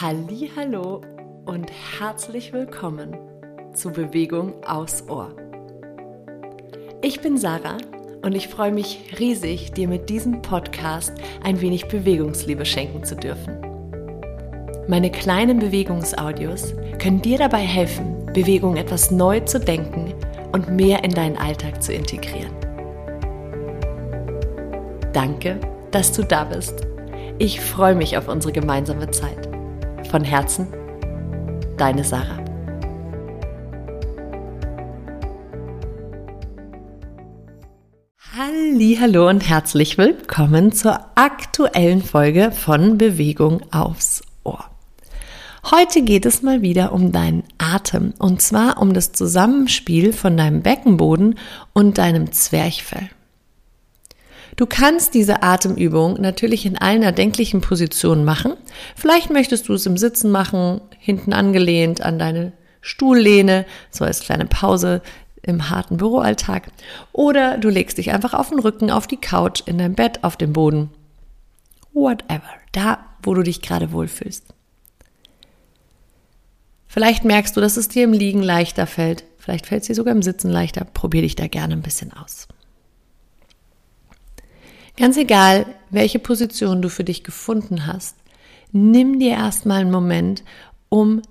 Hallo und herzlich willkommen zu Bewegung aus Ohr. Ich bin Sarah und ich freue mich riesig, dir mit diesem Podcast ein wenig Bewegungsliebe schenken zu dürfen. Meine kleinen Bewegungsaudios können dir dabei helfen, Bewegung etwas neu zu denken und mehr in deinen Alltag zu integrieren. Danke, dass du da bist. Ich freue mich auf unsere gemeinsame Zeit. Von Herzen, deine Sarah. Hallo und herzlich willkommen zur aktuellen Folge von Bewegung aufs Ohr. Heute geht es mal wieder um deinen Atem und zwar um das Zusammenspiel von deinem Beckenboden und deinem Zwerchfell. Du kannst diese Atemübung natürlich in allen erdenklichen Positionen machen. Vielleicht möchtest du es im Sitzen machen, hinten angelehnt an deine Stuhllehne, so als kleine Pause im harten Büroalltag. Oder du legst dich einfach auf den Rücken, auf die Couch, in dein Bett, auf den Boden. Whatever. Da, wo du dich gerade wohlfühlst. Vielleicht merkst du, dass es dir im Liegen leichter fällt. Vielleicht fällt es dir sogar im Sitzen leichter. Probier dich da gerne ein bisschen aus. Ganz egal, welche Position du für dich gefunden hast, nimm dir erstmal einen Moment, um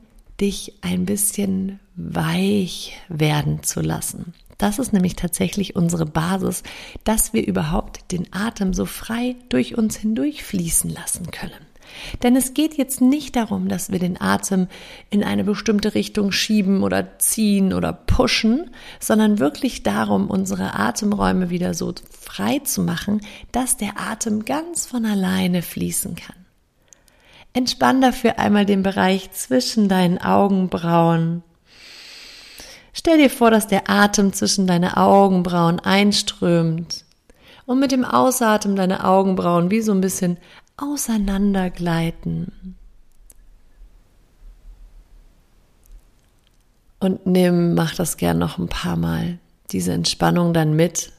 dich ein bisschen weich werden zu lassen. Das ist nämlich tatsächlich unsere Basis, dass wir überhaupt den Atem so frei durch uns hindurch fließen lassen können. Denn es geht jetzt nicht darum, dass wir den Atem in eine bestimmte Richtung schieben oder ziehen oder pushen, sondern wirklich darum, unsere Atemräume wieder so frei zu machen, dass der Atem ganz von alleine fließen kann. Entspann dafür einmal den Bereich zwischen deinen Augenbrauen. Stell dir vor, dass der Atem zwischen deine Augenbrauen einströmt und mit dem Ausatmen deine Augenbrauen wie so ein bisschen auseinandergleiten. Und nimm, mach das gern noch ein paar Mal. Diese Entspannung dann mit.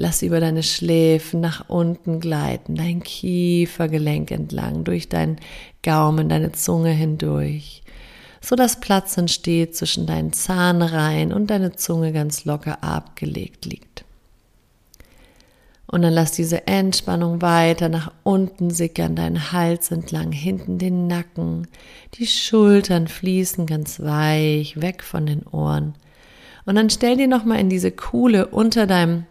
Lass über deine Schläfen nach unten gleiten, dein Kiefergelenk entlang, durch deinen Gaumen, deine Zunge hindurch, so dass Platz entsteht zwischen deinen Zahnreihen und deine Zunge ganz locker abgelegt liegt. Und dann lass diese Entspannung weiter nach unten sickern, deinen Hals entlang, hinten den Nacken. Die Schultern fließen ganz weich weg von den Ohren. Und dann stell dir nochmal in diese Kuhle unter deinem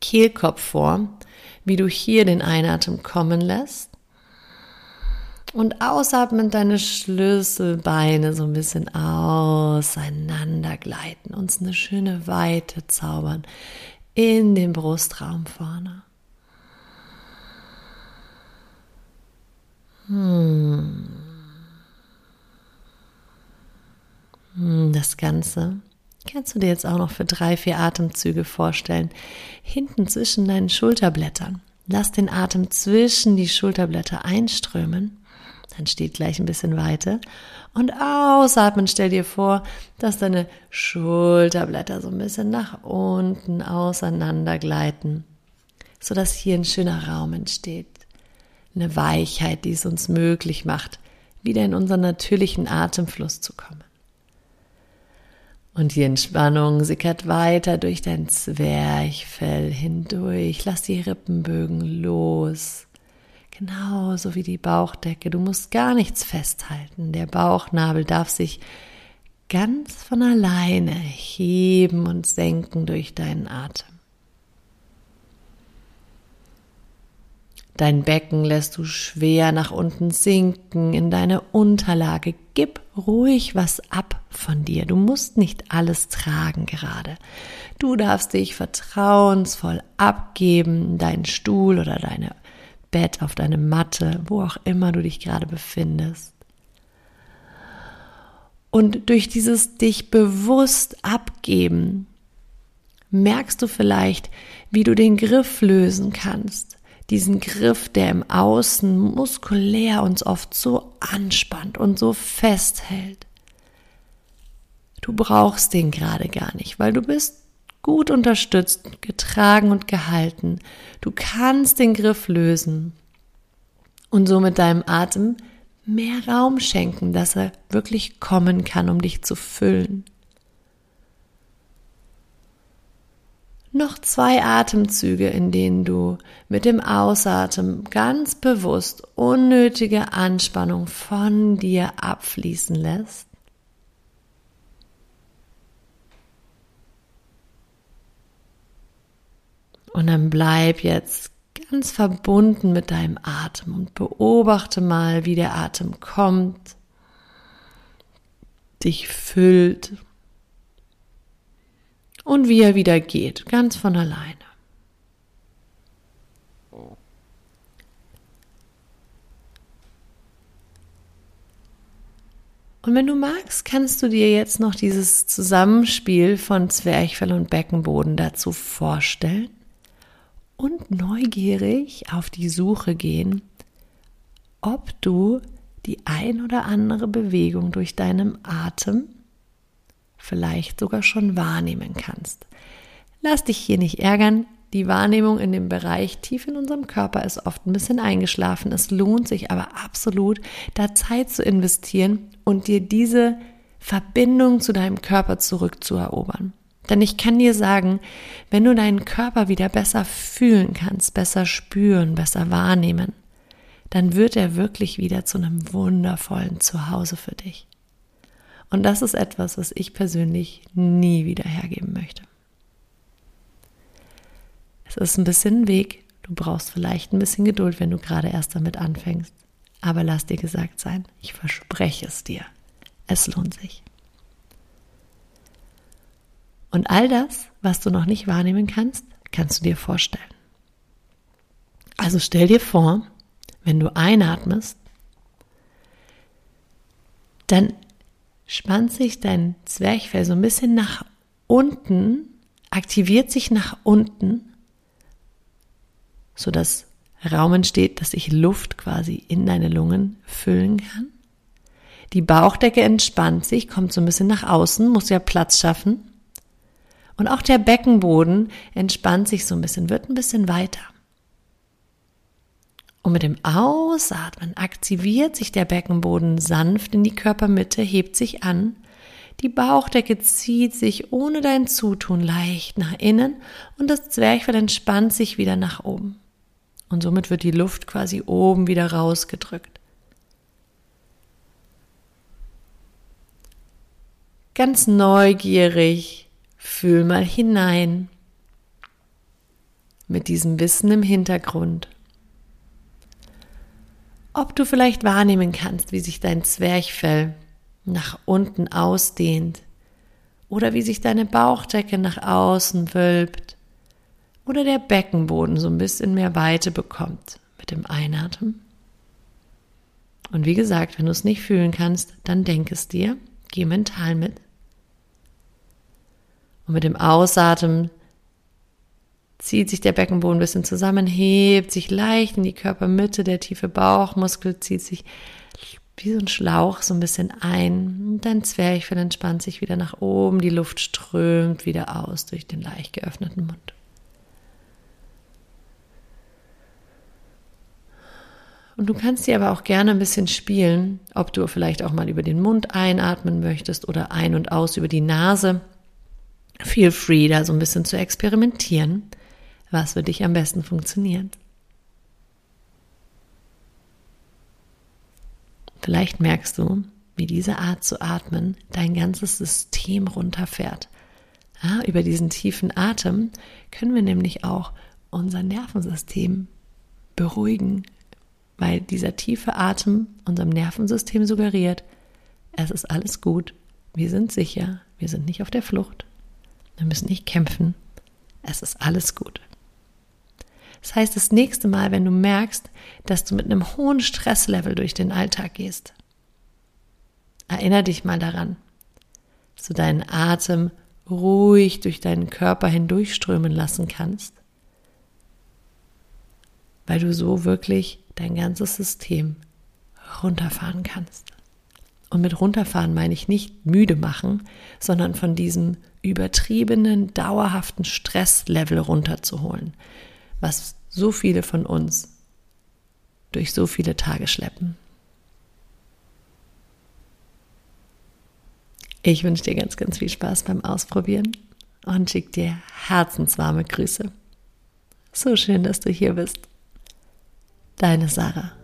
Kehlkopf vor, wie du hier den Einatmen kommen lässt. Und ausatmend deine Schlüsselbeine so ein bisschen auseinandergleiten, uns eine schöne Weite zaubern in den Brustraum vorne. Hm. hm. Das Ganze kannst du dir jetzt auch noch für drei, vier Atemzüge vorstellen. Hinten zwischen deinen Schulterblättern. Lass den Atem zwischen die Schulterblätter einströmen. Dann steht gleich ein bisschen weiter. Und ausatmen, stell dir vor, dass deine Schulterblätter so ein bisschen nach unten auseinander gleiten, sodass hier ein schöner Raum entsteht. Eine Weichheit, die es uns möglich macht, wieder in unseren natürlichen Atemfluss zu kommen. Und die Entspannung sickert weiter durch dein Zwerchfell hindurch. Lass die Rippenbögen los. Genauso wie die Bauchdecke. Du musst gar nichts festhalten. Der Bauchnabel darf sich ganz von alleine heben und senken durch deinen Atem. Dein Becken lässt du schwer nach unten sinken in deine Unterlage. Gib ruhig was ab von dir. Du musst nicht alles tragen gerade. Du darfst dich vertrauensvoll abgeben, deinen Stuhl oder deine Bett, auf deine Matte, wo auch immer du dich gerade befindest. Und durch dieses dich bewusst abgeben, merkst du vielleicht, wie du den Griff lösen kannst. Diesen Griff, der im Außen muskulär uns oft so anspannt und so festhält. Du brauchst den gerade gar nicht, weil du bist gut unterstützt, getragen und gehalten. Du kannst den Griff lösen und so mit deinem Atem mehr Raum schenken, dass er wirklich kommen kann, um dich zu füllen. Noch zwei Atemzüge, in denen du mit dem Ausatmen ganz bewusst unnötige Anspannung von dir abfließen lässt. Und dann bleib jetzt ganz verbunden mit deinem Atem und beobachte mal, wie der Atem kommt, dich füllt und wie er wieder geht, ganz von alleine. Und wenn du magst, kannst du dir jetzt noch dieses Zusammenspiel von Zwerchfell und Beckenboden dazu vorstellen und neugierig auf die Suche gehen, ob du die ein oder andere Bewegung durch deinen Atem vielleicht sogar schon wahrnehmen kannst. Lass dich hier nicht ärgern. Die Wahrnehmung in dem Bereich tief in unserem Körper ist oft ein bisschen eingeschlafen. Es lohnt sich aber absolut, da Zeit zu investieren und dir diese Verbindung zu deinem Körper zurückzuerobern. Denn ich kann dir sagen, wenn du deinen Körper wieder besser fühlen kannst, besser spüren, besser wahrnehmen, dann wird er wirklich wieder zu einem wundervollen Zuhause für dich. Und das ist etwas, was ich persönlich nie wieder hergeben möchte. Es ist ein bisschen ein Weg. Du brauchst vielleicht ein bisschen Geduld, wenn du gerade erst damit anfängst. Aber lass dir gesagt sein, ich verspreche es dir. Es lohnt sich. Und all das, was du noch nicht wahrnehmen kannst, kannst du dir vorstellen. Also stell dir vor, wenn du einatmest, dann spannt sich dein Zwerchfell so ein bisschen nach unten, aktiviert sich nach unten, sodass Raum entsteht, dass sich Luft quasi in deine Lungen füllen kann. Die Bauchdecke entspannt sich, kommt so ein bisschen nach außen, muss ja Platz schaffen. Und auch der Beckenboden entspannt sich so ein bisschen, wird ein bisschen weiter. Und mit dem Ausatmen aktiviert sich der Beckenboden sanft in die Körpermitte, hebt sich an. Die Bauchdecke zieht sich ohne dein Zutun leicht nach innen und das Zwerchfell entspannt sich wieder nach oben. Und somit wird die Luft quasi oben wieder rausgedrückt. Ganz neugierig Fühl mal hinein mit diesem Wissen im Hintergrund. Ob du vielleicht wahrnehmen kannst, wie sich dein Zwerchfell nach unten ausdehnt oder wie sich deine Bauchdecke nach außen wölbt oder der Beckenboden so ein bisschen mehr Weite bekommt mit dem Einatmen. Und wie gesagt, wenn du es nicht fühlen kannst, dann denk es dir, geh mental mit. Und mit dem Ausatmen zieht sich der Beckenboden ein bisschen zusammen, hebt sich leicht in die Körpermitte, der tiefe Bauchmuskel zieht sich wie so ein Schlauch so ein bisschen ein. Und dein Zwerchfell entspannt sich wieder nach oben, die Luft strömt wieder aus durch den leicht geöffneten Mund. Und du kannst dir aber auch gerne ein bisschen spielen, ob du vielleicht auch mal über den Mund einatmen möchtest oder ein und aus über die Nase feel free, da so ein bisschen zu experimentieren, was für dich am besten funktioniert. Vielleicht merkst du, wie diese Art zu atmen dein ganzes System runterfährt. Ja, über diesen tiefen Atem können wir nämlich auch unser Nervensystem beruhigen, weil dieser tiefe Atem unserem Nervensystem suggeriert, es ist alles gut, wir sind sicher, wir sind nicht auf der Flucht, wir müssen nicht kämpfen. Es ist alles gut. Das heißt, das nächste Mal, wenn du merkst, dass du mit einem hohen Stresslevel durch den Alltag gehst, erinnere dich mal daran, dass du deinen Atem ruhig durch deinen Körper hindurchströmen lassen kannst, weil du so wirklich dein ganzes System runterfahren kannst. Und mit runterfahren meine ich nicht müde machen, sondern von diesem übertriebenen, dauerhaften Stresslevel runterzuholen, was so viele von uns durch so viele Tage schleppen. Ich wünsche dir ganz, ganz viel Spaß beim Ausprobieren und schicke dir herzenswarme Grüße. So schön, dass du hier bist. Deine Sarah.